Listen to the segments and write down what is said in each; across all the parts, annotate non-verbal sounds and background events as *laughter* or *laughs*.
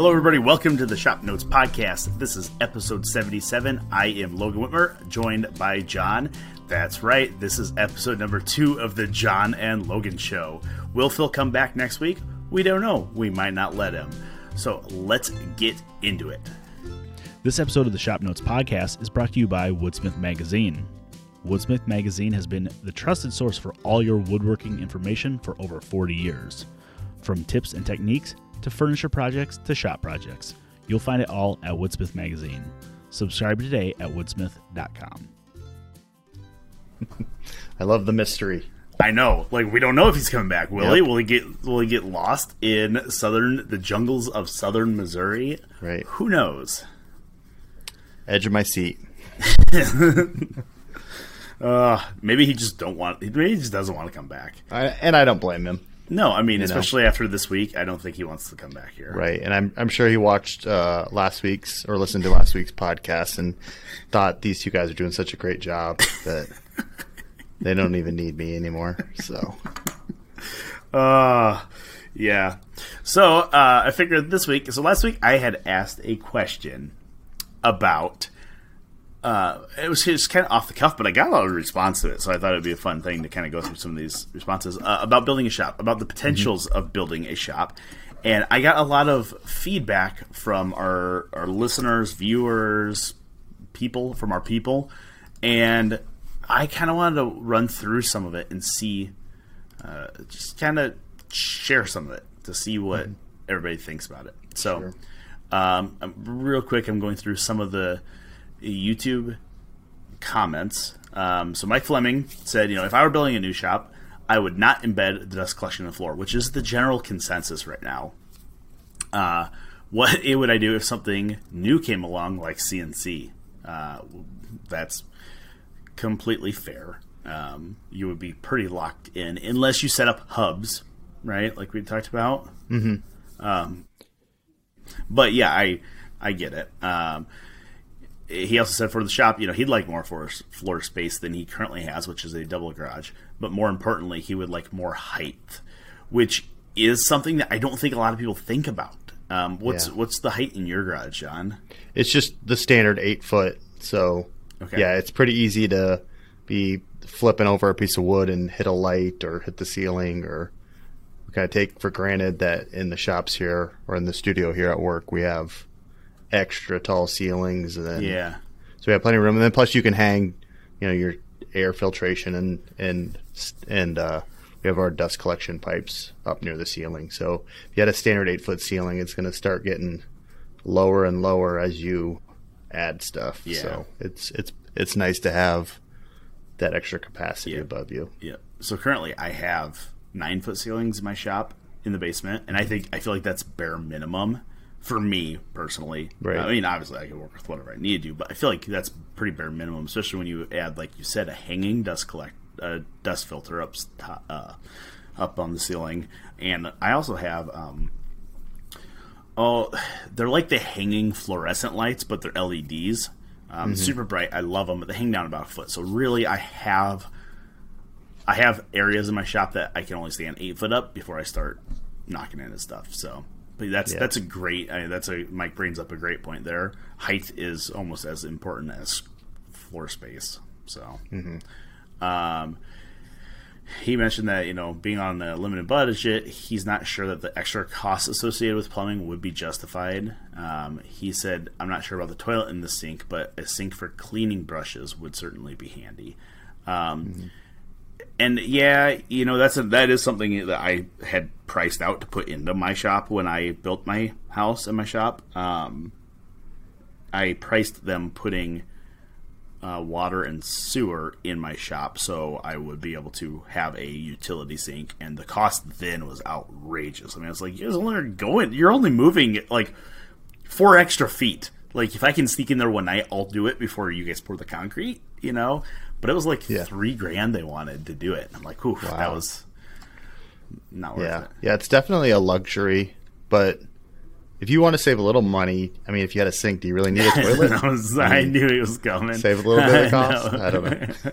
Hello, everybody. Welcome to the Shop Notes Podcast. This is episode 77. I am Logan Wittmer, joined by John. That's right. This is episode number two of the John and Logan Show. Will Phil come back next week? We don't know. We might not let him. So let's get into it. This episode of the Shop Notes Podcast is brought to you by Woodsmith Magazine. Woodsmith Magazine has been the trusted source for all your woodworking information for over 40 years. From tips and techniques to furniture projects to shop projects. You'll find it all at Woodsmith Magazine. Subscribe today at woodsmith.com. *laughs* I love the mystery. I know. Like we don't know if he's coming back. Will yep. he? Will he get will he get lost in southern the jungles of southern Missouri? Right. Who knows? Edge of my seat. *laughs* uh maybe he just don't want maybe he just doesn't want to come back. I, and I don't blame him. No, I mean, especially know? after this week, I don't think he wants to come back here. Right, and I'm I'm sure he watched uh, last week's or listened to last week's podcast and thought these two guys are doing such a great job *laughs* that they don't even need me anymore. So, *laughs* uh yeah. So uh, I figured this week. So last week I had asked a question about uh, it was just kind of off the cuff, but I got a lot of response to it, so I thought it'd be a fun thing to kind of go through some of these responses uh, about building a shop, about the potentials mm-hmm. of building a shop, and I got a lot of feedback from our our listeners, viewers, people from our people, and I kind of wanted to run through some of it and see, uh, just kind of share some of it to see what mm-hmm. everybody thinks about it. So, sure. um, real quick, I'm going through some of the YouTube comments. Um, so Mike Fleming said, you know, if I were building a new shop, I would not embed the dust collection on the floor, which is the general consensus right now. Uh, what *laughs* would I do if something new came along like CNC? Uh, that's completely fair. Um, you would be pretty locked in unless you set up hubs, right? Like we talked about. Mm-hmm. Um, but yeah, I I get it. Um, he also said for the shop, you know, he'd like more floor, floor space than he currently has, which is a double garage. But more importantly, he would like more height, which is something that I don't think a lot of people think about. Um, what's yeah. what's the height in your garage, John? It's just the standard eight foot. So okay. yeah, it's pretty easy to be flipping over a piece of wood and hit a light or hit the ceiling or we kind of take for granted that in the shops here or in the studio here at work we have extra tall ceilings and then yeah. so we have plenty of room. And then plus you can hang you know your air filtration and and and uh, we have our dust collection pipes up near the ceiling. So if you had a standard eight foot ceiling it's going to start getting lower and lower as you add stuff. Yeah. so it's it's it's nice to have that extra capacity yeah. above you. Yeah. So currently i have nine foot ceilings in my shop in the basement and i think i feel like that's bare minimum for me personally. Right. I mean, obviously, I can work with whatever I need to do, but I feel like that's pretty bare minimum, especially when you add, like you said, a hanging dust collect, a dust filter up, uh, up on the ceiling, and I also have, um, oh, they're like the hanging fluorescent lights, but they're LEDs. Um, mm-hmm. Super bright. I love them, but they hang down about a foot. So really, I have, I have areas in my shop that I can only stand eight foot up before I start knocking into stuff. So but that's yeah. that's a great. I mean, that's a Mike brings up a great point there. Height is almost as important as floor space. So, mm-hmm. um, he mentioned that you know being on a limited budget, he's not sure that the extra costs associated with plumbing would be justified. Um, he said, "I'm not sure about the toilet and the sink, but a sink for cleaning brushes would certainly be handy." Um, mm-hmm and yeah, you know that's a, that is something that I had priced out to put into my shop when I built my house and my shop. Um, I priced them putting uh, water and sewer in my shop, so I would be able to have a utility sink. And the cost then was outrageous. I mean, it's like you're only going, you're only moving like four extra feet. Like if I can sneak in there one night, I'll do it before you guys pour the concrete. You know, but it was like yeah. three grand they wanted to do it. I'm like, oof, wow. that was not worth yeah. it. Yeah, it's definitely a luxury, but if you want to save a little money, I mean, if you had a sink, do you really need a *laughs* toilet? I, was, I, knew he was coming. Save a little bit of *laughs* cost. I, I don't know.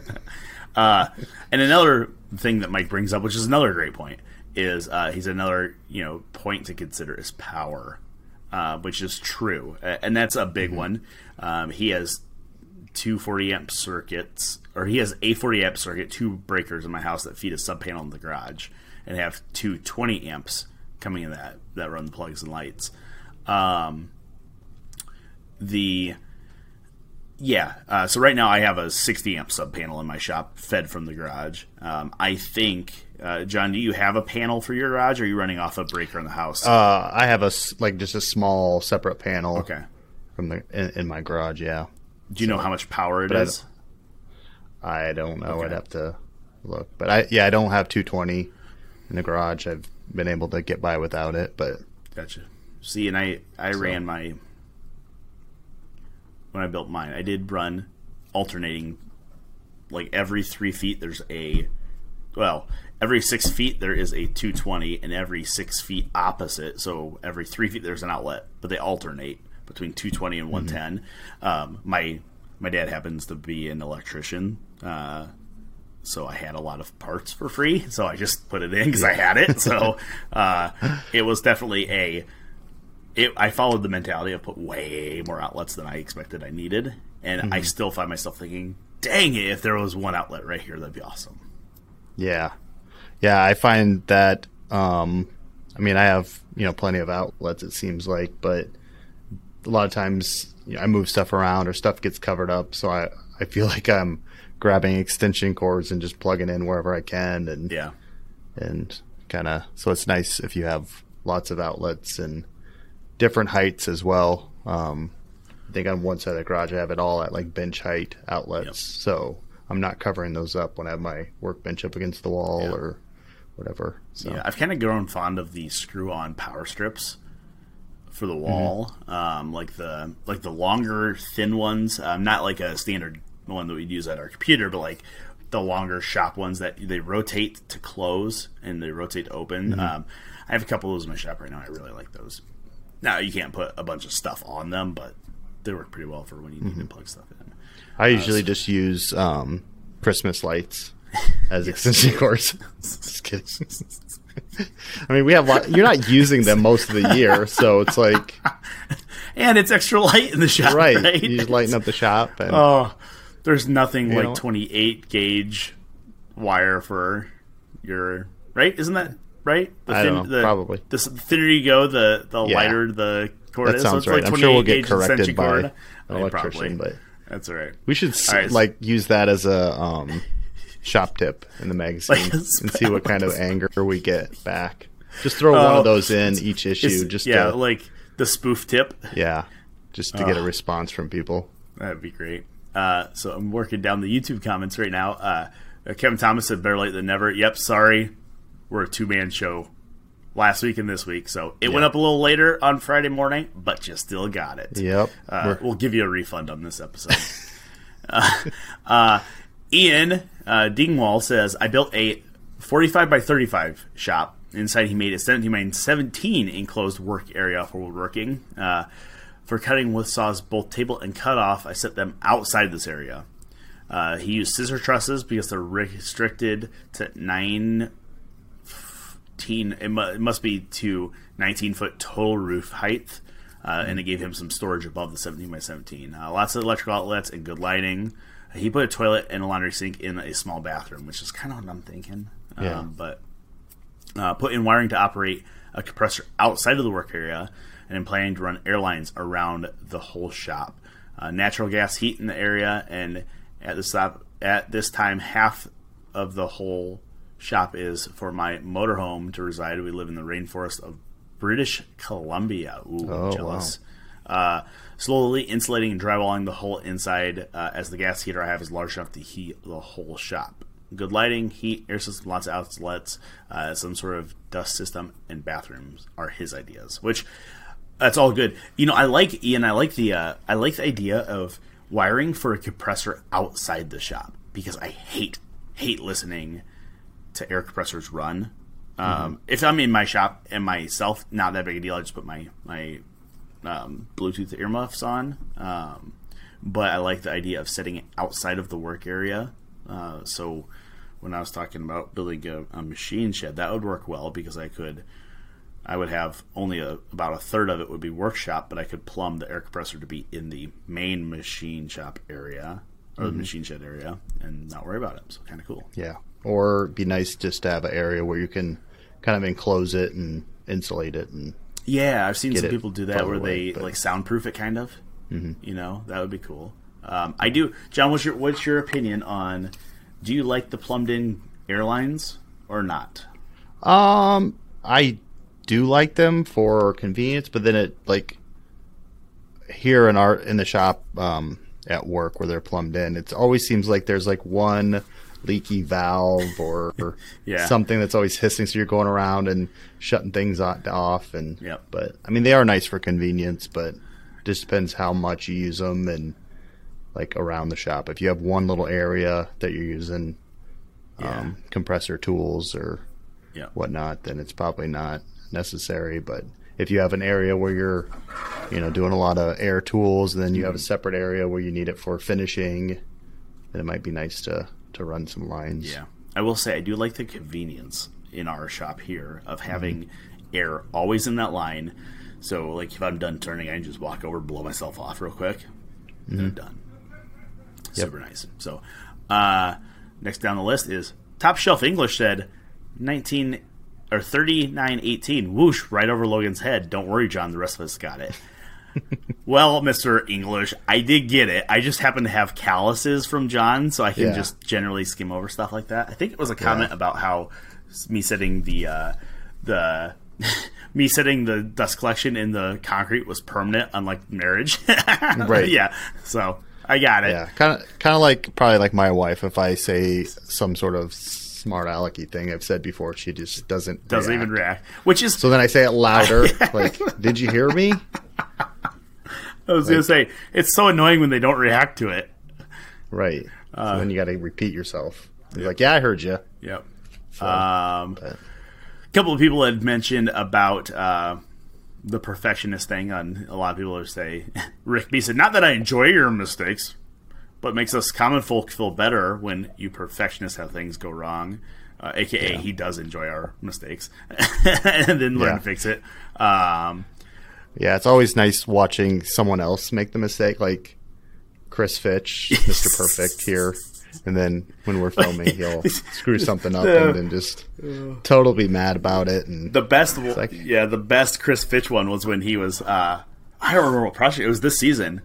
*laughs* uh, and another thing that Mike brings up, which is another great point, is uh, he's another you know point to consider is power. uh, which is true, and that's a big one. Um, he has two 40 amp circuits, or he has a 40 amp circuit, two breakers in my house that feed a sub panel in the garage, and have two 20 amps coming in that that run the plugs and lights. Um, the yeah, uh, so right now I have a 60 amp sub panel in my shop, fed from the garage. Um, I think, uh, John, do you have a panel for your garage, or are you running off a breaker in the house? Uh, I have a like just a small separate panel. okay. From the in, in my garage, yeah. Do you know how much power it is? I don't know. Okay. I'd have to look, but I yeah, I don't have 220 in the garage. I've been able to get by without it, but Gotcha. See, and I I ran my when I built mine. I did run alternating, like every three feet. There's a well, every six feet there is a 220, and every six feet opposite. So every three feet there's an outlet, but they alternate between 220 and 110. Um, my my dad happens to be an electrician. Uh, so I had a lot of parts for free, so I just put it in because I had it. So *laughs* uh, it was definitely a. It, I followed the mentality of put way more outlets than I expected I needed, and I still find myself thinking, "Dang it! If there was one outlet right here, that'd be awesome." Yeah. Yeah, I find that um I mean I have, you know, plenty of outlets it seems like, but a lot of times you know, I move stuff around or stuff gets covered up, so I I feel *laughs* like I'm grabbing extension cords and just plugging in wherever I can and Yeah, and kind of so it's nice if you have lots of outlets and different heights as well. Um I think on one side of the garage I have it all at like bench height outlets. Yep. So I'm not covering those up when I have my workbench up against the wall Yeah. or whatever. So yeah. I've kind of grown fond of the screw-on power strips for the wall, um, like the like the longer, thin ones. Um, not like a standard one that we'd use at our computer, but like the longer shop ones that they rotate to close and they rotate to open. Um, I have a couple of those in my shop right now. I really like those. Now you can't put a bunch of stuff on them, but they work pretty well for when you need to plug stuff in. I usually just use um, Christmas lights *laughs* as extension cords. *laughs* just kidding. *laughs* I mean, we have lot, you're not using them most of the year, so it's like *laughs* And it's extra light in the shop, right. right? You just lighten up the shop, and Oh, there's nothing like know? 28 gauge wire for your right. Isn't that right? The I don't know, the, probably. The, the thinner you go, the the Yeah. lighter the cord that is. sounds so it's right. Like I'm sure we'll get corrected by cord. an electrician, probably. but that's all right. we should All right. like use that as a um, shop tip in the magazine *laughs* and see what kind of anger we get back. Just throw one Oh, of those in each issue, just yeah, to, like the spoof tip. yeah, just to get a response from people. That'd be great. Uh, so I'm working down the YouTube comments right now. Uh, uh, Kevin Thomas said, "Better late than never." Yep, sorry, we're a two man show last week and this week, so it went up a little later on Friday morning, but you still got it. Yep. Uh, we'll give you a refund on this episode. *laughs* uh, uh, Ian uh, Dingwall says, I built a 45 by 35 shop. Inside, he made a 17 by 17 enclosed work area for woodworking. Uh, for cutting with saws, both table and cutoff, I set them outside this area. Uh, he used scissor trusses because they're restricted to 9 15 it, mu- it must be to 19 foot total roof height uh, and it gave him some storage above the 17 by 17 uh, lots of electrical outlets and good lighting he put a toilet and a laundry sink in a small bathroom which is kind of what i'm thinking Yeah. um, but uh, put in wiring to operate a compressor outside of the work area and planning to run air lines around the whole shop. Uh, natural gas heat in the area, and at this stop, at this time, half of the whole shop is for my motorhome to reside. We live in the rainforest of British Columbia. Ooh, Oh, jealous. Uh, slowly insulating and drywalling the whole inside uh, as the gas heater I have is large enough to heat the whole shop. Good lighting, heat, air system, lots of outlets, uh, some sort of dust system, and bathrooms are his ideas. Which that's all good. You know, I like Ian. I like the uh, I like the idea of wiring for a compressor outside the shop because I hate hate listening to air compressors run. Um, If I'm in my shop and myself, not that big a deal. I just put my my um, Bluetooth earmuffs on. Um, but I like the idea of setting it outside of the work area. Uh, so when I was talking about building a, a machine shed, that would work well because I could I would have only a, about a third of it would be workshop, but I could plumb the air compressor to be in the main machine shop area or the machine shed area and not worry about it. So kind of cool. Yeah. Or be nice just to have an area where you can kind of enclose it and insulate it and Yeah, I've seen some it people do that where away, they but- like soundproof it, kind of. Mm-hmm. You know, that would be cool. Um, I do, John. What's your what's your opinion on? Do you like the plumbed in airlines or not? Um, I do like them for convenience, but then it like here in our in the shop um, at work where they're plumbed in, it always seems like there's like one leaky valve or, or *laughs* Yeah. something that's always hissing. So you're going around and shutting things off. And Yep. but I mean they are nice for convenience, but just depends how much you use them and like around the shop. If you have one little area that you're using Yeah. um, compressor tools or Yeah. whatnot, then it's probably not necessary. But if you have an area where you're, you know, doing a lot of air tools, and then you have a separate area where you need it for finishing, then it might be nice to to run some lines. Yeah, I will say I do like the convenience in our shop here of Mm-hmm. having air always in that line. So, like, if I'm done turning, I can just walk over, blow myself off real quick, and Mm-hmm. I'm done. Super nice. So, uh, next down the list is Top Shelf English said 19 or 3918. Whoosh, right over Logan's head. Don't worry, John. The rest of us got it. *laughs* well, Mr. English, I did get it. I just happen to have calluses from John, so I can Yeah. just generally skim over stuff like that. I think it was a comment about how me setting the uh, the *laughs* me setting the dust collection in the concrete was permanent, unlike marriage. *laughs* Right. Yeah. So I got it. yeah, kind of, kind of like probably like my wife. If I say some sort of smart alecky thing I've said before, she just doesn't Doesn't react. even react. Which is So then I say it louder, like, "Did you hear me?" I was gonna say it's so annoying when they don't react to it. Right. Uh, so then you got to repeat yourself. You're like, "Yeah, I heard you." Yep. Um, a couple of people had mentioned about uh, the perfectionist thing. On a lot of people are say, *laughs* Rick B said, "Not that I enjoy your mistakes, but makes us common folk feel better when you perfectionists have things go wrong." Uh, AKA, he does enjoy our mistakes *laughs* and then learn Yeah. to fix it. Um, Yeah, it's always nice watching someone else make the mistake, like Chris Fitch, *laughs* Mr. Perfect here. And then when we're filming, he'll *laughs* screw something up and then just totally be mad about it. And The best, like- yeah, the best Chris Fitch one was when he was. Uh, I don't remember what project it was. This season,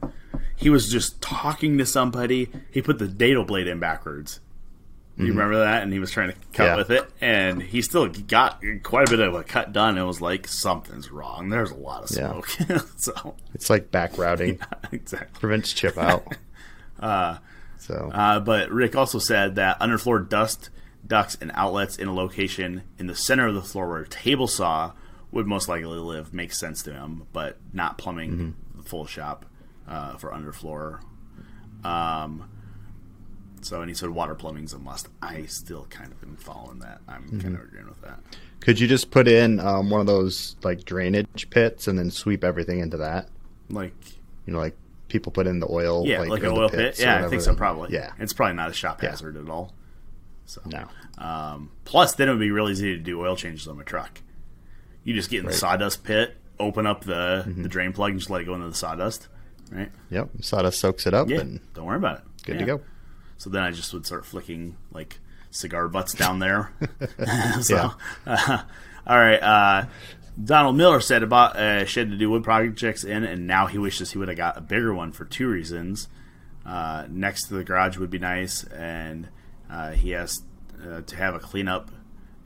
he was just talking to somebody. He put the dado blade in backwards. You remember that? And he was trying to cut Yeah. with it, and he still got quite a bit of a cut done. It was like something's wrong. There's a lot of Yeah. smoke. *laughs* so it's like back routing, *laughs* exactly. prevents chip out. *laughs* so Uh, but Rick also said that underfloor dust ducts and outlets in a location in the center of the floor where a table saw would most likely live makes sense to him, but not plumbing the full shop uh, for underfloor. Um, so, and he said water plumbing's a must. I still kind of am following that. I'm kind of agreeing with that. could you just put in um, one of those like drainage pits and then sweep everything into that? Like, You know, like people put in the oil. yeah, like, in an oil pit. Yeah, I think so. Probably. Yeah. it's probably not a shop Yeah. hazard at all. So No. Um, plus, then it would be really easy to do oil changes on my truck. You just get in the sawdust pit, open up the, the drain plug, and just let it go into the sawdust. Right? Yep. Sawdust soaks it up Yeah. and Don't worry about it. good Yeah. to go. So then I just would start flicking like cigar butts down there. *laughs* *laughs* so, uh, all right. Uh, Donald Miller said about a shed to do wood projects in, and now he wishes he would have got a bigger one for two reasons. Uh, next to the garage would be nice, and uh, he has uh, to have a cleanup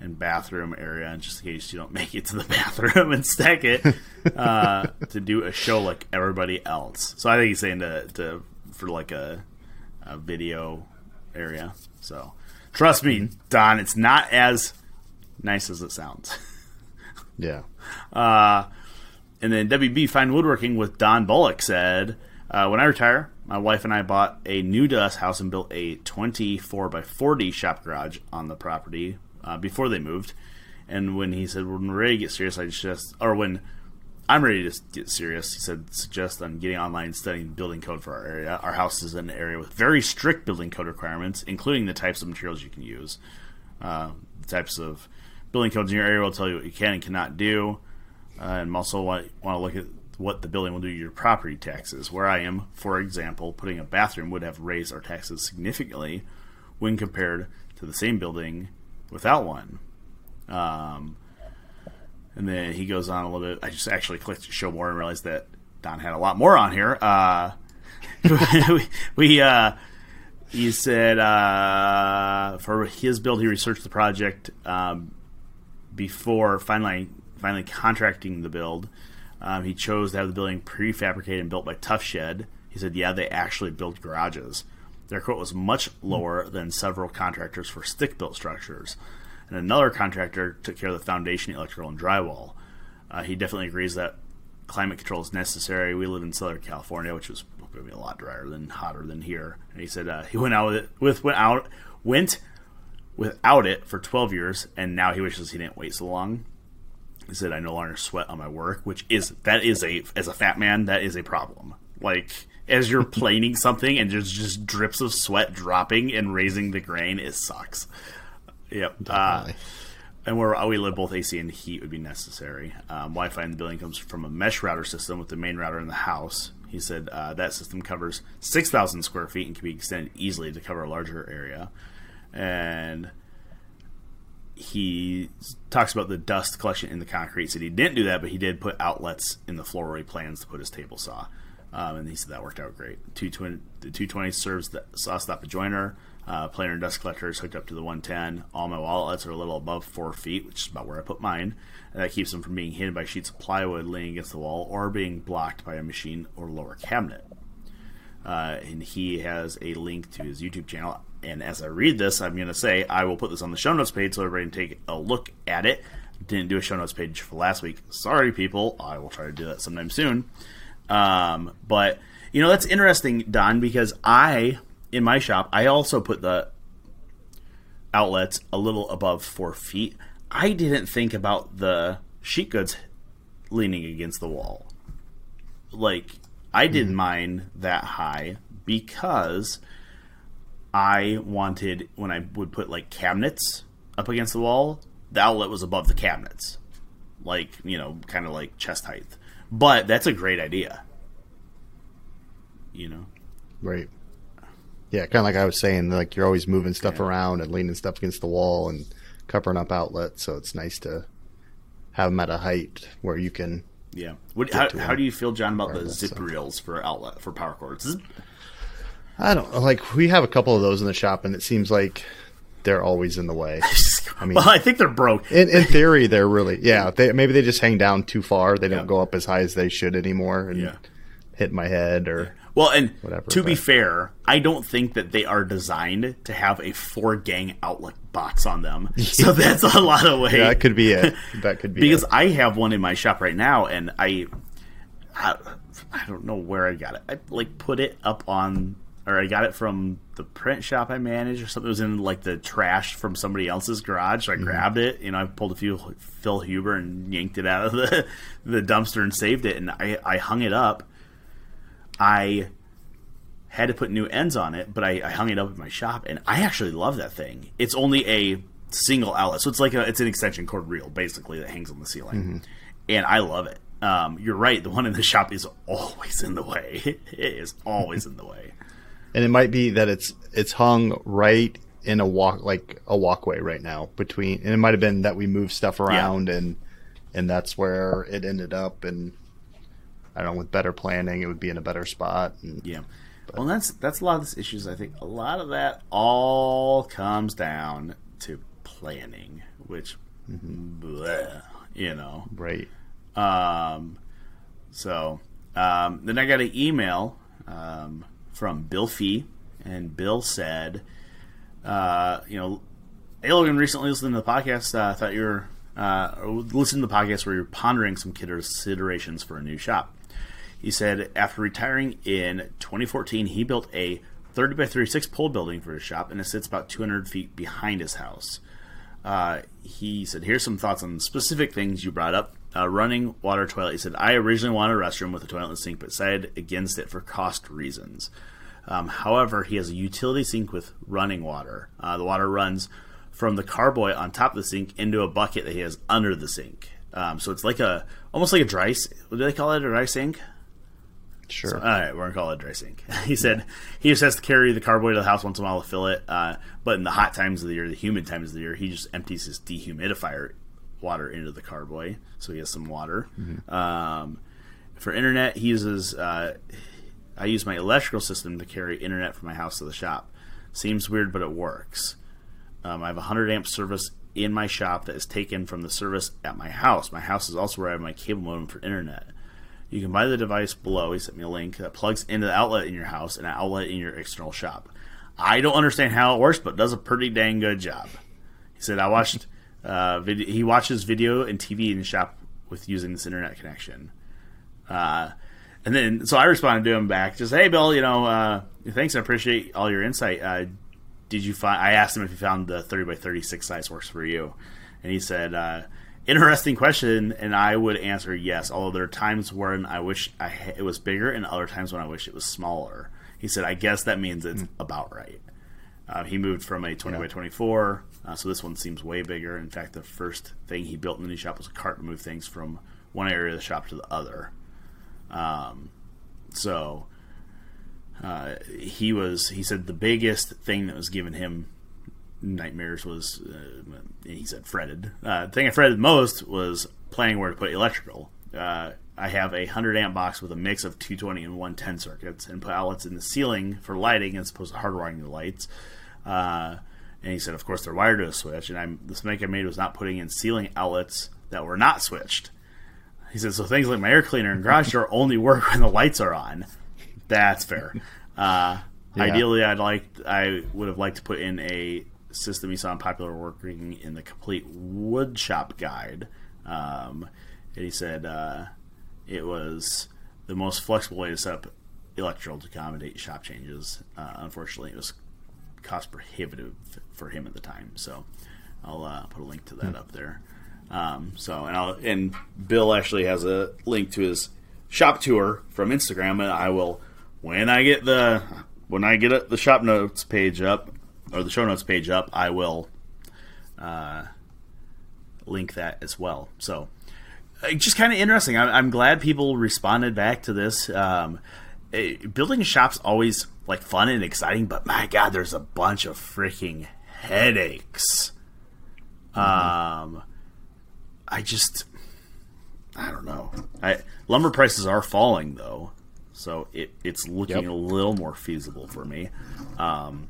and bathroom area, and just in case you don't make it to the *laughs* bathroom and stack it, uh, to do a show like everybody else. So I think he's saying to, to for like a, a video area. So trust me, Don, it's not as nice as it sounds. *laughs* Yeah. And then WB Fine Woodworking with Don Bullock said, uh, "When I retire, my wife and I bought a new to us house and built a 24 by 40 shop garage on the property uh, before they moved. And when he said when we're ready to get serious, I just or when I'm ready to get serious, he said suggest on getting online and studying building code for our area. Our house is in an area with very strict building code requirements, including the types of materials you can use, uh, the types of building codes in your area will tell you what you can and cannot do." uh, and also want want to look at what the building will do to your property taxes. Where I am, for example, putting a bathroom would have raised our taxes significantly when compared to the same building without one. Um, and then he goes on a little bit. I just actually clicked show more and realized that Don had a lot more on here. Uh, *laughs* we, we uh, he said uh, for his build, he researched the project um, before finally finally contracting the build. Um, he chose to have the building prefabricated and built by Tuff Shed. He said, "Yeah, they actually built garages. Their quote was much lower than several contractors for stick-built structures." And another contractor took care of the foundation, electrical, and drywall. Uh, he definitely agrees that climate control is necessary. We live in Southern California, which was going to be a lot drier than hotter than here. And he said uh, he went out with it with went out went without it for 12 years, and now he wishes he didn't wait so long. He said, "I no longer sweat on my work," which is that is a as a fat man that is a problem. Like as you're *laughs* planing something and there's just drips of sweat dropping and raising the grain, it sucks. Yep. Uh, and where we live, both AC and heat would be necessary. Um, Wi-Fi in the building comes from a mesh router system with the main router in the house. He said uh, that system covers 6,000 square feet and can be extended easily to cover a larger area. And he talks about the dust collection in the concrete. Said he didn't do that, but he did put outlets in the floor where he plans to put his table saw. Um, and he said that worked out great. 220, the 220 serves the saw stopper joiner. Uh, and dust collector is hooked up to the 110. All my wall outlets are a little above four feet, which is about where I put mine. And that keeps them from being hidden by sheets of plywood laying against the wall or being blocked by a machine or lower cabinet. Uh, and he has a link to his YouTube channel. And as I read this, I'm going to say I will put this on the show notes page so everybody can take a look at it. Didn't do a show notes page for last week. Sorry, people. I will try to do that sometime soon. Um, but you know that's interesting, Don, because I in my shop, I also put the outlets a little above four feet. I didn't think about the sheet goods leaning against the wall. Like, I didn't mm. mine that high because I wanted, when I would put like cabinets up against the wall, the outlet was above the cabinets. Like, you know, kind of like chest height. But that's a great idea. You know? Right. Yeah, kind of like I was saying, like you're always moving stuff yeah. around and leaning stuff against the wall and covering up outlets, so it's nice to have them at a height where you can. Yeah. What, how, how do you feel, John, about the zip so. reels for outlet for power cords? I don't like. We have a couple of those in the shop, and it seems like they're always in the way. *laughs* I mean, well, I think they're broke. in, in *laughs* theory, they're really yeah. They, maybe they just hang down too far. They don't go up as high as they should anymore, and yeah. hit my head or. Well, and Whatever, to but. be fair, I don't think that they are designed to have a four gang outlet box on them. *laughs* So that's a lot of weight. Yeah, that could be it. *laughs* That could be because it. I have one in my shop right now, and I, I, I don't know where I got it. I like put it up on, or I got it from the print shop I manage, or something. It was in like the trash from somebody else's garage. So I mm-hmm. grabbed it. You know, I pulled a few Phil Huber and yanked it out of the *laughs* the dumpster and saved it, and I I hung it up I had to put new ends on it, but I, I, hung it up in my shop, and I actually love that thing. It's only a single outlet, so it's like a it's an extension cord reel basically that hangs on the ceiling, mm-hmm. and I love it. Um, you're right; the one in the shop is always in the way. *laughs* it is always in the way, and it might be that it's it's hung right in a walk like a walkway right now between, and it might have been that we moved stuff around yeah. and and that's where it ended up and I don't know, with better planning, it would be in a better spot. And, yeah. But. Well, that's that's a lot of this issues. I think a lot of that all comes down to planning, which, mm-hmm. bleh, you know, right. Um, so um, then I got an email um, from Bill Fee, and Bill said, uh, you know, hey Logan, recently listened to the podcast. I uh, thought you were uh, listening to the podcast where you're pondering some considerations for a new shop. He said after retiring in 2014, he built a 30 by 36 pole building for his shop, and it sits about 200 feet behind his house. Uh, he said, "Here's some thoughts on specific things you brought up. Uh, running water toilet." He said, "I originally wanted a restroom with a toilet and sink, but decided against it for cost reasons. Um, however, he has a utility sink with running water. Uh, the water runs from the carboy on top of the sink into a bucket that he has under the sink. Um, so it's like a almost like a dry. What do they call it? A dry sink? Sure. All right, we're gonna call it a dry sink. *laughs* he said he just has to carry the carboy to the house once in a while to fill it. Uh, but in the hot times of the year, the humid times of the year, he just empties his dehumidifier water into the carboy, so he has some water. Um, for internet, he uses. Uh, I use my electrical system to carry internet from my house to the shop. Seems weird, but it works. Um, I have a 100 amp service in my shop that is taken from the service at my house. My house is also where I have my cable modem for internet. You can buy the device below. He sent me a link that plugs into the outlet in your house and an outlet in your external shop. I don't understand how it works, but it does a pretty dang good job. He said I watched. *laughs* Uh, video, he watches video and TV in his shop with using this internet connection. Uh, and then, so I responded to him back, just, "Hey, Bill, you know, uh, thanks. I appreciate all your insight. Uh, did you find?" I asked him if he found the thirty by thirty six size works for you, and he said, uh, "Interesting question." And I would answer yes. Although there are times when I wish I it was bigger, and other times when I wish it was smaller. He said, "I guess that means it's about right." Uh, he moved from a 20 by 24, uh, so this one seems way bigger. In fact, the first thing he built in the new shop was a cart to move things from one area of the shop to the other. Um, so uh, he was. He said the biggest thing that was given him nightmares was. Uh, he said fretted. Uh, the thing I fretted most was planning where to put electrical. Uh, I have a 100 amp box with a mix of 220 and 110 circuits, and put outlets in the ceiling for lighting as opposed to hardwiring the lights. Uh, and he said, of course, they're wired to a switch. And I'm, the mistake I made was not putting in ceiling outlets that were not switched. He said, so things like my air cleaner and garage door only work when the lights are on. That's fair. Uh, Yeah. Ideally, I'd like I would have liked to put in a system he saw in popular working in the complete woodshop guide. Um, and he said uh, it was the most flexible way to set up electrical to accommodate shop changes. Uh, unfortunately, it was cost prohibitive for him at the time. So I'll uh, put a link to that up there. Um, so and I'll, and Bill actually has a link to his shop tour from Instagram, and I will when I get the when I get the shop notes page up or the show notes page up, I will uh, link that as well. So uh, just kind of interesting. I'm, I'm glad people responded back to this. Um, eh, building a shop's always like fun and exciting, but my god, there's a bunch of freaking headaches. Um, I just, I don't know. I lumber prices are falling though, so it it's looking Yep. a little more feasible for me. Um,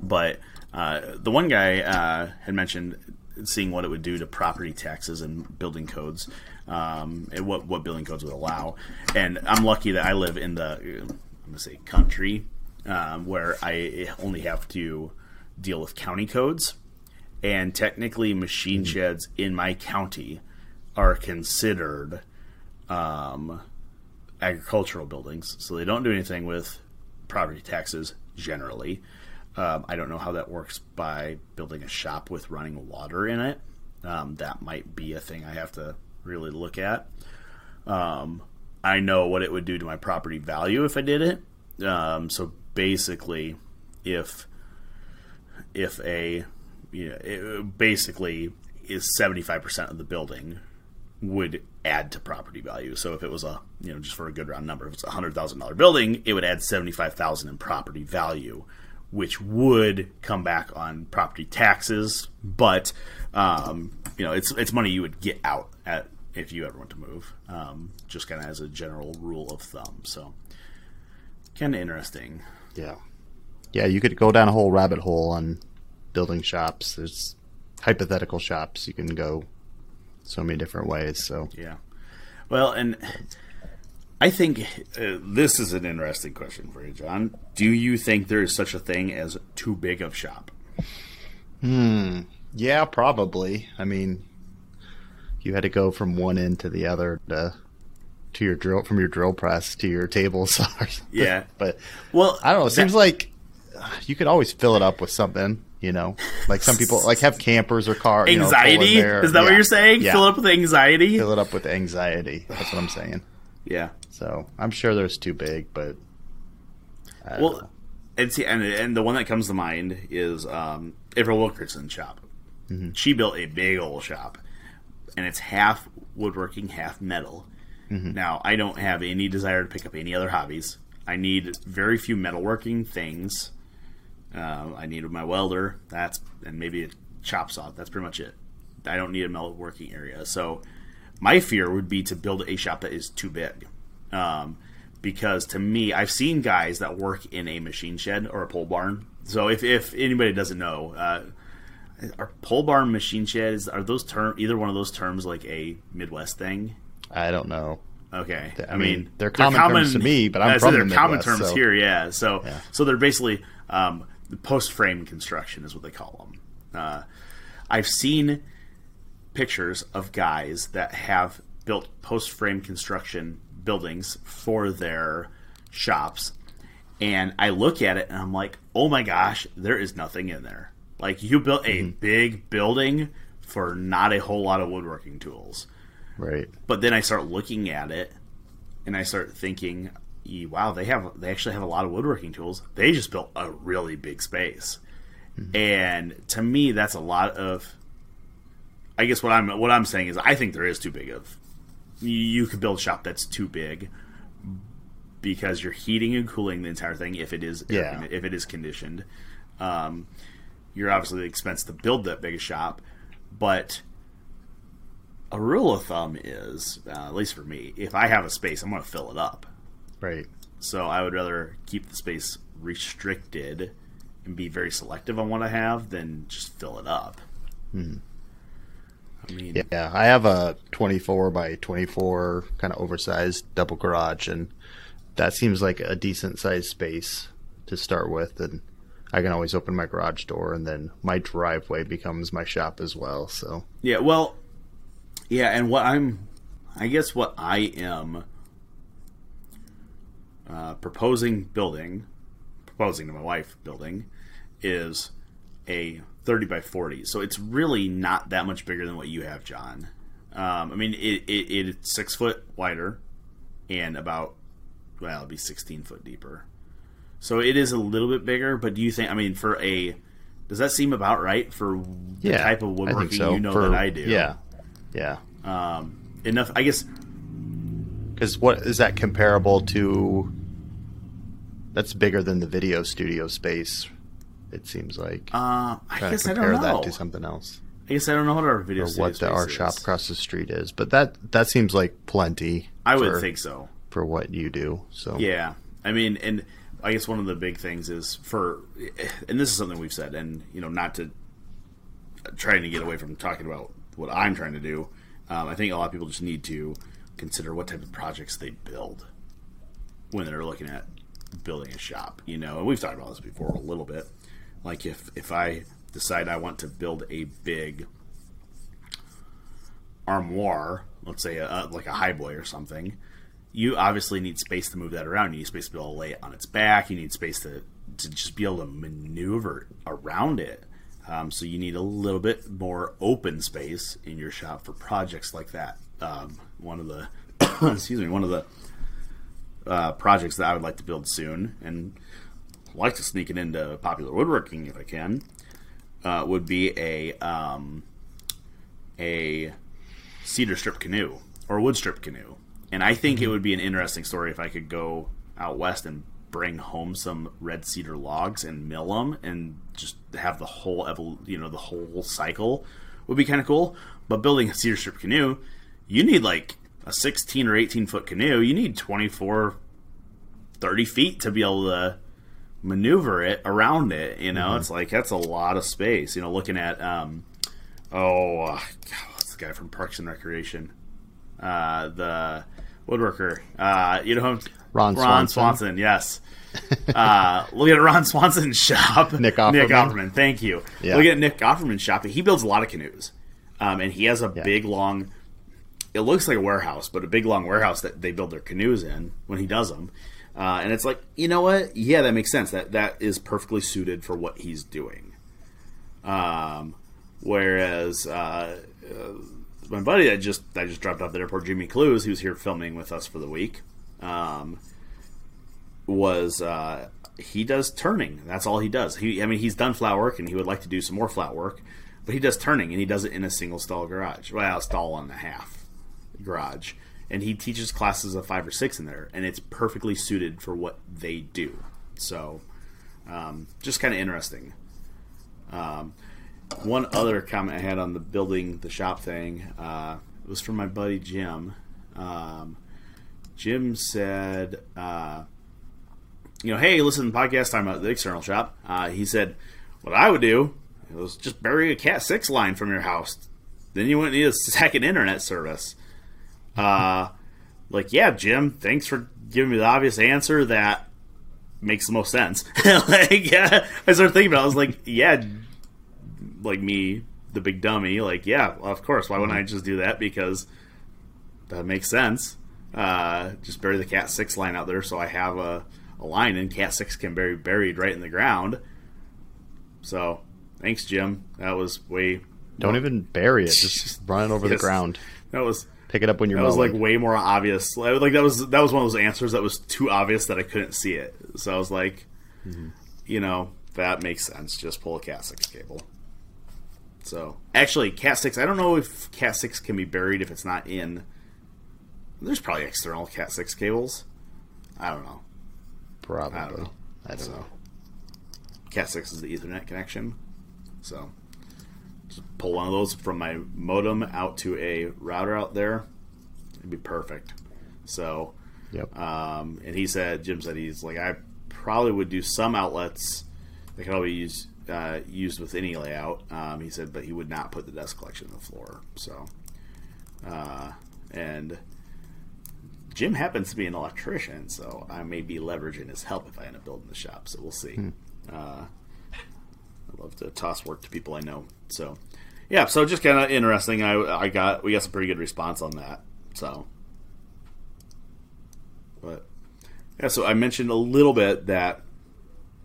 but uh, the one guy uh, had mentioned seeing what it would do to property taxes and building codes, um, and what what building codes would allow. And I'm lucky that I live in the I'm gonna say country um, where I only have to deal with county codes, and technically machine sheds in my county are considered um, agricultural buildings, so they don't do anything with property taxes generally. Um, I don't know how that works by building a shop with running water in it. Um, that might be a thing I have to really look at. Um, I know what it would do to my property value if I did it. Um, so basically, if if a you know, it basically is seventy five percent of the building would add to property value. So if it was a you know just for a good round number, if it's a hundred thousand dollar building, it would add seventy five thousand in property value, which would come back on property taxes. But um, you know it's it's money you would get out at if you ever want to move. Um, just kind of as a general rule of thumb. So kind of interesting. Yeah. Yeah, you could go down a whole rabbit hole on building shops. There's hypothetical shops you can go so many different ways. So Yeah. Well, and I think uh, this is an interesting question for you, John. Do you think there is such a thing as too big of shop? Hmm. Yeah, probably. I mean, you had to go from one end to the other to to your drill from your drill press to your table *laughs* saw. Yeah. but Well, I don't know. It that- seems like uh, you could always fill it up with something. You know, like some people like have campers or car you know, pull in anxiety. there. is that what you're saying? Yeah. Fill it up with anxiety. Fill it up with anxiety. That's what I'm saying. Yeah. So I'm sure there's too big, but don't know. Well, and see, and, and the one that comes to mind is um, April Wilkerson's shop. Mm-hmm. She built a big old shop. and it's half woodworking, half metal. Now, I don't have any desire to pick up any other hobbies. I need very few metalworking things. Uh, I need my welder. That's and maybe a chop saw. That's pretty much it. I don't need a metalworking area. So, my fear would be to build a shop that is too big. Um, because to me, I've seen guys that work in a machine shed or a pole barn. So if, if anybody doesn't know, uh, are pole barn machine sheds are those term either one of those terms like a Midwest thing? I don't know. Okay, I mean, they're common terms to me, but I'm I from they're the common Midwest, terms so- here. Yeah, so Yeah. so they're basically um, the post frame construction is what they call them. Uh, I've seen pictures of guys that have built post frame construction buildings for their shops, and I look at it and I'm like, oh my gosh, there is nothing in there. Like you built a Mm-hmm. big building for not a whole lot of woodworking tools. Right. But then I start looking at it, and I start thinking, "E- "Wow, they have they actually have a lot of woodworking tools. They just built a really big space." And to me, that's a lot of. I guess what I'm what I'm saying is I think there is too big of. You, could build a shop that's too big because you're heating and cooling the entire thing if it is Yeah. if it is conditioned. Um, you're obviously the expense to build that big a shop, but a rule of thumb is, uh, at least for me, if I have a space, I'm going to fill it up. Right. So I would rather keep the space restricted and be very selective on what I have than just fill it up. I mean, Yeah, I have a 24 by 24 kind of oversized double garage, and that seems like a decent sized space to start with. And I can always open my garage door, and then my driveway becomes my shop as well. So Yeah, well, yeah, and what I'm, I guess what I am uh, proposing building, proposing to my wife building, is a 30 by 40. So it's really not that much bigger than what you have, John. Um, I mean, it, it, it's six foot wider and about, well, it'll be 16 foot deeper. So it is a little bit bigger, but do you think, I mean, for a, does that seem about right for the yeah, type of woodworking so. you know For- that I do? Yeah, yeah. Um, enough, I guess, Because what is that comparable to? That's bigger than the video studio space. It seems like. uh, I Trying guess to I don't know. that to something else, I guess I don't know what our video or what the, our space shop across the street is. But that that seems like plenty. I would think so. for what you do. So Yeah, I mean, and I guess one of the big things is for, and this is something we've said, and you know, not to trying to get away from talking about what I'm trying to do. Um, I think a lot of people just need to consider what type of projects they build when they're looking at building a shop. You know, and we've talked about this before a little bit. Like if if I decide I want to build a big armoire, let's say a, like a high boy or something, you obviously need space to move that around. You need space to be able to lay it on its back. You need space to, to just be able to maneuver around it. Um, so you need a little bit more open space in your shop for projects like that. Um, one of the *coughs* excuse me, one of the uh, projects that I would like to build soon, and like to sneak it into popular woodworking if I can, uh, would be a um, a cedar strip canoe or a wood strip canoe. And I think it would be an interesting story if I could go out west and bring home some red cedar logs and mill them and just have the whole evol- you know the whole cycle would be kind of cool. But building a cedar strip canoe, you need like a 16 or 18 foot canoe. You need 24, 30 feet to be able to maneuver it around it. You know, it's like that's a lot of space. You know, looking at um, oh, uh, God, what's the guy from Parks and Recreation? Uh, the woodworker. Uh, you know, Ron Ron Swanson. Swanson. Yes. *laughs* uh, look at Ron Swanson's shop. Nick Offerman. Nick Offerman. Offerman. Thank you. Yeah. Look at Nick Offerman's shop. He builds a lot of canoes, um, and he has a Yeah. big long. It looks like a warehouse, but a big long warehouse that they build their canoes in when he does them. Uh, and it's like, you know what? Yeah, that makes sense. That that is perfectly suited for what he's doing. Um, whereas uh, uh, my buddy that just I just dropped off the airport, Jimmy Clewes, who's here filming with us for the week, um, was uh, he does turning. That's all he does. He, I mean, he's done flat work, and he would like to do some more flat work. but he does turning, and he does it in a single stall garage. Well, a stall and a half garage, and he teaches classes of five or six in there, and it's perfectly suited for what they do. So, um, just kind of interesting. Um, one other comment I had on the building the shop thing uh, was from my buddy Jim. Um, Jim said, uh, you know, hey, listen to the podcast talking about the external shop. Uh, he said, what I would do was just bury a Cat 6 line from your house. Then you wouldn't need a second internet service. Uh, like, yeah, Jim, thanks for giving me the obvious answer that makes the most sense. *laughs* like, yeah, I started thinking about it. I was like, yeah, like me, the big dummy, like, yeah, well, of course. Why wouldn't I just do that? Because that makes sense. Uh, just bury the Cat 6 line out there so I have a, a line and Cat 6 can be buried right in the ground. So, thanks, Jim. That was way. Don't even bury it. Just *laughs* run it over Yes. the ground. That was Pick it up when you're that was like way more obvious. Like like, that was that was one of those answers that was too obvious that I couldn't see it. So I was like, mm-hmm. you know, that makes sense. Just pull a Cat six cable. So actually, Cat six. I don't know if Cat six can be buried if it's not in. There's probably external Cat six cables. I don't know. Probably. I don't know. I don't know. Cat six is the Ethernet connection. So just pull one of those from my modem out to a router out there. It'd be perfect. So Yep. um, and he said, Jim said he's like, I probably would do some outlets that could all be used uh, used with any layout. Um, he said, but he would not put the dust collection on the floor. So, uh, and Jim happens to be an electrician, so I may be leveraging his help if I end up building the shop. So we'll see. Uh, I love to toss work to people I know. So, yeah. So just kind of interesting. I I got we got some pretty good response on that. So. But yeah, so I mentioned a little bit that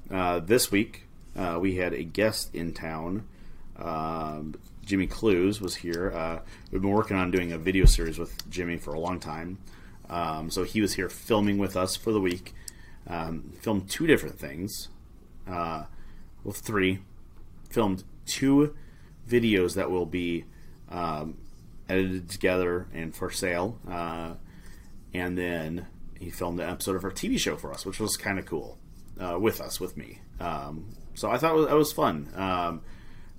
uh, this week uh, we had a guest in town. Um, Jimmy Clewes was here. Uh, we've been working on doing a video series with Jimmy for a long time. Um, so he was here filming with us for the week. Um, filmed two different things. Uh, well, three. Filmed two videos that will be um, edited together and for sale. Uh, and then he filmed an episode of our TV show for us, which was kind of cool uh, with us, with me. Um, so I thought it was, was fun. Um,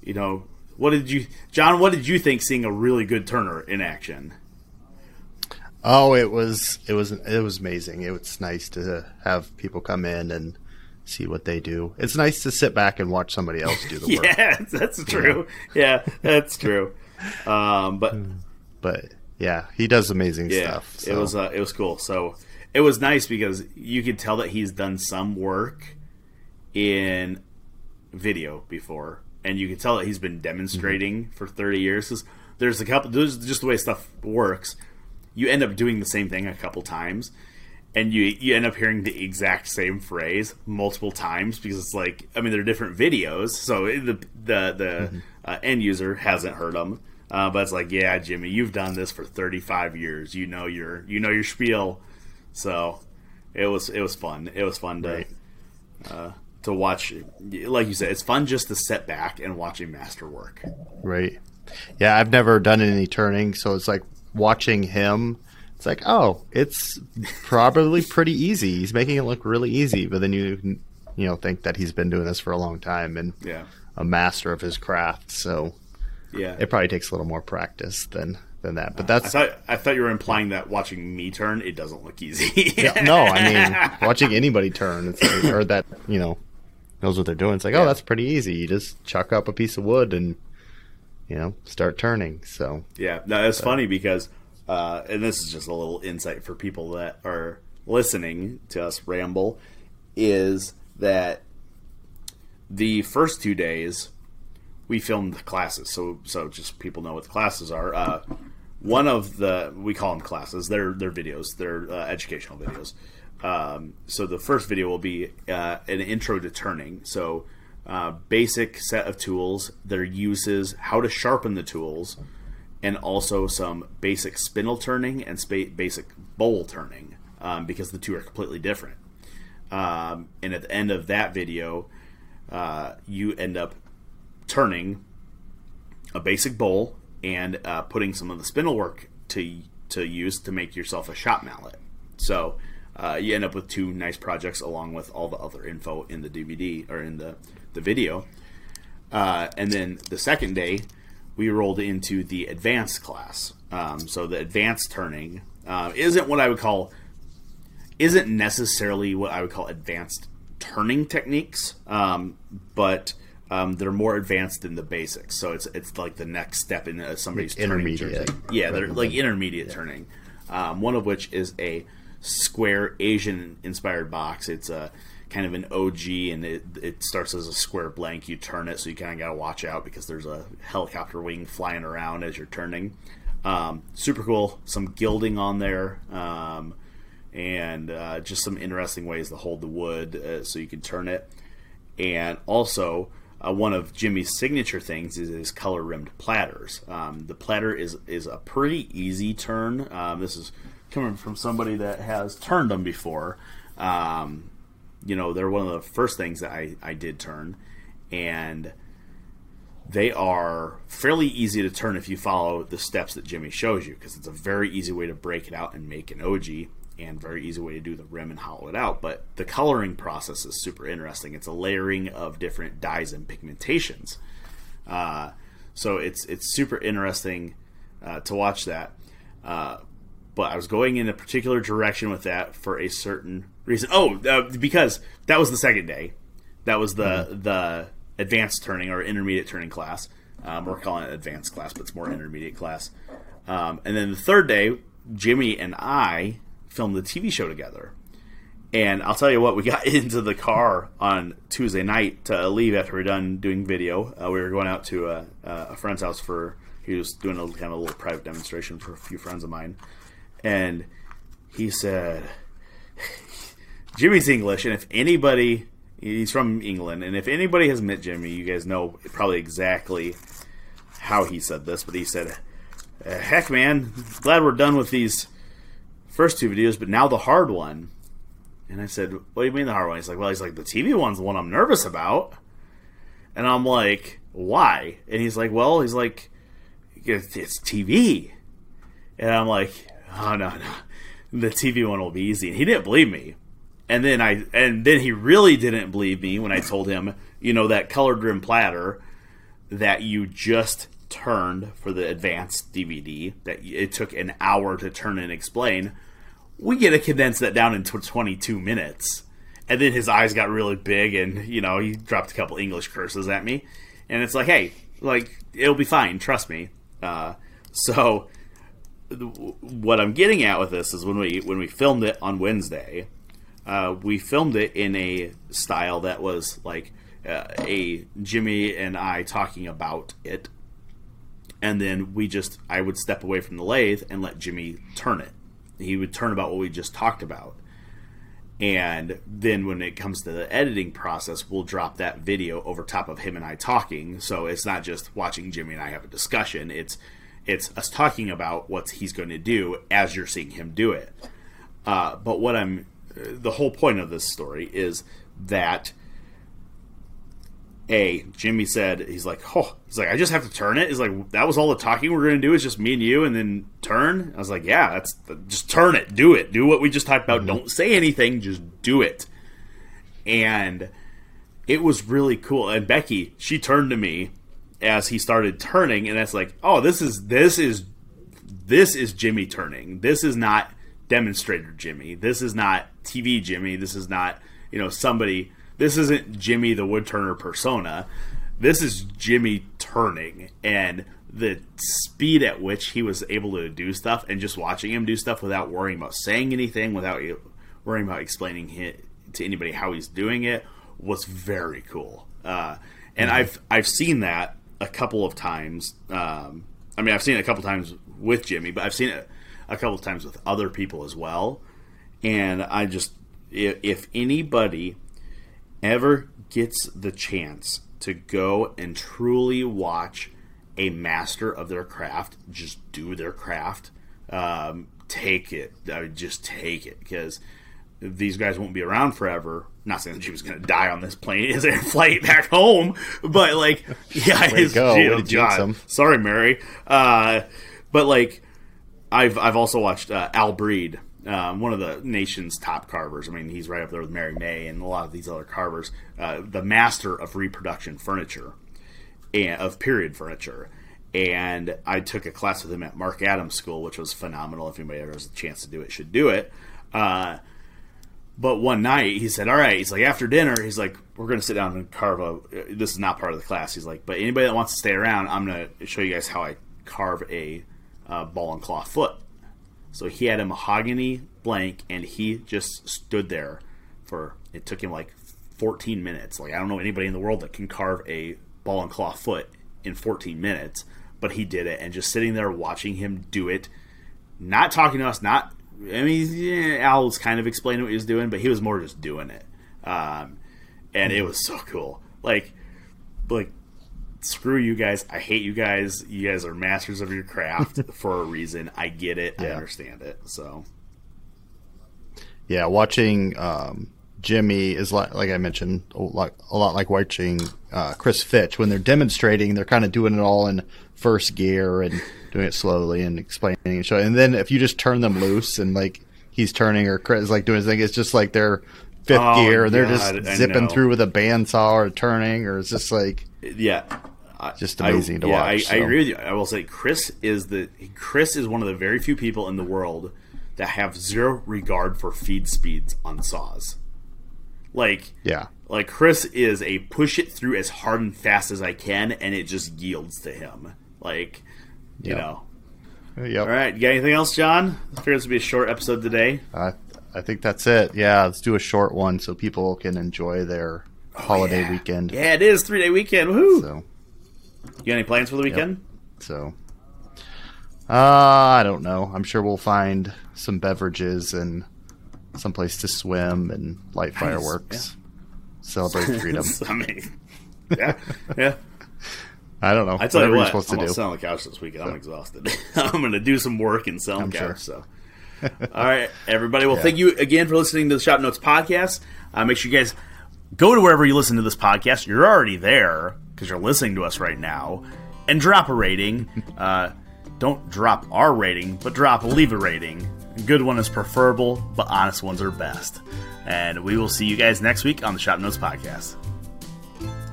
you know, what did you, John? What did you think seeing a really good Turner in action? Oh, it was it was it was amazing. It was nice to have people come in and see what they do. It's nice to sit back and watch somebody else do the *laughs* work. Yeah, that's true. *laughs* Yeah, that's true. Um, but But yeah, he does amazing yeah, stuff. it was uh, it was cool. So it was nice because you could tell that he's done some work in video before, and you could tell that he's been demonstrating for thirty years. 'Cause there's a couple. There's just the way stuff works. You end up doing the same thing a couple times, and you you end up hearing the exact same phrase multiple times because it's like I mean they're different videos, so the the the uh, end user hasn't heard them. Uh, but it's like, yeah, Jimmy, you've done this for 35 years. You know your you know your spiel. So it was it was fun. It was fun to Right. uh, to watch. Like you said, it's fun just to sit back and watch a master work. Right. Yeah, I've never done any turning, so it's like watching him. It's like, oh, it's probably pretty easy. He's making it look really easy, but then you you know think that he's been doing this for a long time and Yeah, a master of his craft. So yeah. it probably takes a little more practice than than that. But I that's thought I thought you were implying that watching me turn it doesn't look easy. no, I mean watching anybody turn, it's like, or that you know knows what they're doing. It's like, oh, that's pretty easy. You just chuck up a piece of wood and you know start turning. So Yeah, no, it's funny because, uh, and this is just a little insight for people that are listening to us ramble, is that the first two days we filmed the classes. So, so just people know what the classes are. Uh, one of the we call them classes. They're they're videos. They're uh, educational videos. Um, so the first video will be uh, an intro to turning. So uh, basic set of tools, their uses, how to sharpen the tools, and also some basic spindle turning and basic bowl turning um, because the two are completely different. Um, and at the end of that video, uh, you end up turning a basic bowl and uh, putting some of the spindle work to to use to make yourself a shop mallet. So uh, you end up with two nice projects along with all the other info in the DVD or in the the video. Uh, and then the second day, we rolled into the advanced class. Um, so the advanced turning uh, isn't what I would call isn't necessarily what I would call advanced turning techniques, um, but um, they're more advanced than the basics. So it's it's like the next step in uh, somebody's Like turning intermediate. journey. Yeah, they're like intermediate turning. Um, one of which is a square Asian inspired box. It's a kind of an ogee, and it it starts as a square blank. You turn it, so you kind of got to watch out because there's a helicopter wing flying around as you're turning. Um, super cool. Some gilding on there. Um, and uh, just some interesting ways to hold the wood uh, so you can turn it. And also, uh, one of Jimmy's signature things is his color rimmed platters. Um, the platter is is a pretty easy turn. Um, this is coming from somebody that has turned them before. Um, you know, they're one of the first things that I, I did turn, and they are fairly easy to turn if you follow the steps that Jimmy shows you because it's a very easy way to break it out and make an ogee and very easy way to do the rim and hollow it out. But the coloring process is super interesting. It's a layering of different dyes and pigmentations. Uh, so it's it's super interesting uh, to watch that. Uh, but I was going in a particular direction with that for a certain reason. Oh, uh, because that was the second day. That was the the advanced turning or intermediate turning class. Um, we're calling it advanced class, but it's more intermediate class. Um, and then the third day, Jimmy and I filmed the TV show together. And I'll tell you what, we *laughs* got into the car on Tuesday night to leave after we were done doing video. Uh, we were going out to a, a friend's house for, he was doing a kind of a little private demonstration for a few friends of mine. And he said, Jimmy's English, and if anybody, he's from England, and if anybody has met Jimmy, you guys know probably exactly how he said this, but he said, uh, Heck, man, glad we're done with these first two videos, but now the hard one. And I said, What do you mean the hard one? He's like, Well, he's like, The TV one's the one I'm nervous about. And I'm like, Why? And he's like, Well, he's like, It's, it's TV. And I'm like, Oh, no, no. The TV one will be easy. And he didn't believe me. And then I, and then he really didn't believe me when I told him, you know, that colored rim platter that you just turned for the advanced DVD that it took an hour to turn and explain. We get to condense that down into 22 minutes. And then his eyes got really big and, you know, he dropped a couple English curses at me. And it's like, hey, like, it'll be fine. Trust me. Uh, so, th- what I'm getting at with this is when we when we filmed it on Wednesday, uh, we filmed it in a style that was like uh, a Jimmy and I talking about it, and then we just I would step away from the lathe and let Jimmy turn it. He would turn about what we just talked about, and then when it comes to the editing process, we'll drop that video over top of him and I talking. So it's not just watching Jimmy and I have a discussion. It's it's us talking about what he's going to do as you're seeing him do it. Uh, but what I'm the whole point of this story is that a Jimmy said he's like oh he's like I just have to turn it. He's like that was all the talking we're going to do is just me and you and then turn. I was like yeah that's just turn it, do it, do what we just talked about. Mm-hmm. Don't say anything, just do it. And it was really cool. And Becky she turned to me as he started turning, and it's like oh this is this is this is Jimmy turning. This is not demonstrator Jimmy. This is not TV Jimmy. This is not, you know, somebody. This isn't Jimmy the Woodturner persona. This is Jimmy turning and the speed at which he was able to do stuff and just watching him do stuff without worrying about saying anything, without worrying about explaining to anybody how he's doing it was very cool. Uh, and I've I've seen that a couple of times. Um, I mean, I've seen it a couple times with Jimmy, but I've seen it a couple of times with other people as well. And I just, if, if anybody ever gets the chance to go and truly watch a master of their craft just do their craft, um, take it. I would just take it because these guys won't be around forever, not saying that she was going to die on this plane *laughs* his flight back home, but like, *laughs* yeah, Way to go. she- Way oh, to jinx God. 'em. sorry, Mary. Uh, but like, I've I've also watched uh, Al Breed, um, one of the nation's top carvers. I mean, he's right up there with Mary May and a lot of these other carvers. Uh, the master of reproduction furniture and of period furniture. And I took a class with him at Mark Adams School, which was phenomenal. If anybody ever has a chance to do it, should do it. Uh, but one night he said, "All right." He's like, after dinner, he's like, "We're going to sit down and carve a." This is not part of the class. He's like, "But anybody that wants to stay around, I'm going to show you guys how I carve a uh, ball and claw foot." So he had a mahogany blank, and he just stood there for. It took him like 14 minutes. Like I don't know anybody in the world that can carve a ball and claw foot in 14 minutes, but he did it, and just sitting there watching him do it, not talking to us, not. I mean, yeah, Al was kind of explaining what he was doing, but he was more just doing it, um, and it was so cool. Like, like screw you guys. I hate you guys. You guys are masters of your craft *laughs* for a reason. I get it. I understand it. So Yeah, watching um, Jimmy is like, like I mentioned, a lot, a lot like watching uh, Chris Fitch. When they're demonstrating, they're kind of doing it all in first gear and doing it slowly and explaining and showing. And then if you just turn them loose and like he's turning or Chris is like doing his thing, it's just like they're fifth Oh, gear and they're God, just zipping through with a bandsaw or turning or it's just like yeah, Just amazing I, to yeah, watch, I, I agree with you. I will say Chris is the Chris is one of the very few people in the world that have zero regard for feed speeds on saws. Like yeah. Like Chris is a push it through as hard and fast as I can, and it just yields to him. Like, you Yep. know. Yep. All right, you got anything else, John? I figured this would be a short episode today. I I think that's it. Yeah, let's do a short one so people can enjoy their holiday Oh, yeah. weekend. Yeah, it is three day weekend. Woohoo! So You got any plans for the weekend? so uh, I don't know. I'm sure we'll find some beverages and some place to swim and light fireworks. Celebrate *laughs* freedom. I mean, yeah, yeah. *laughs* I don't know. I tell you Whatever what, you're supposed I'm to do. sit on the couch this weekend. I'm exhausted. *laughs* I'm gonna do some work and sit on the couch. So, all right, everybody. Well, thank you again for listening to the Shop Notes podcast. Uh, make sure you guys go to wherever you listen to this podcast. You're already there because you're listening to us right now, and drop a rating. *laughs* Uh, don't drop our rating, but drop leave a rating. A good one is preferable, but honest ones are best. And we will see you guys next week on the Shop Notes podcast.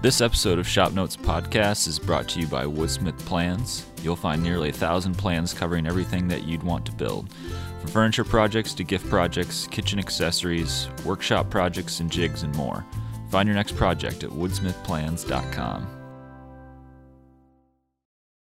This episode of Shop Notes Podcast is brought to you by Woodsmith Plans. You'll find nearly a thousand plans covering everything that you'd want to build. From furniture projects to gift projects, kitchen accessories, workshop projects, and jigs and more. Find your next project at woodsmithplans.com.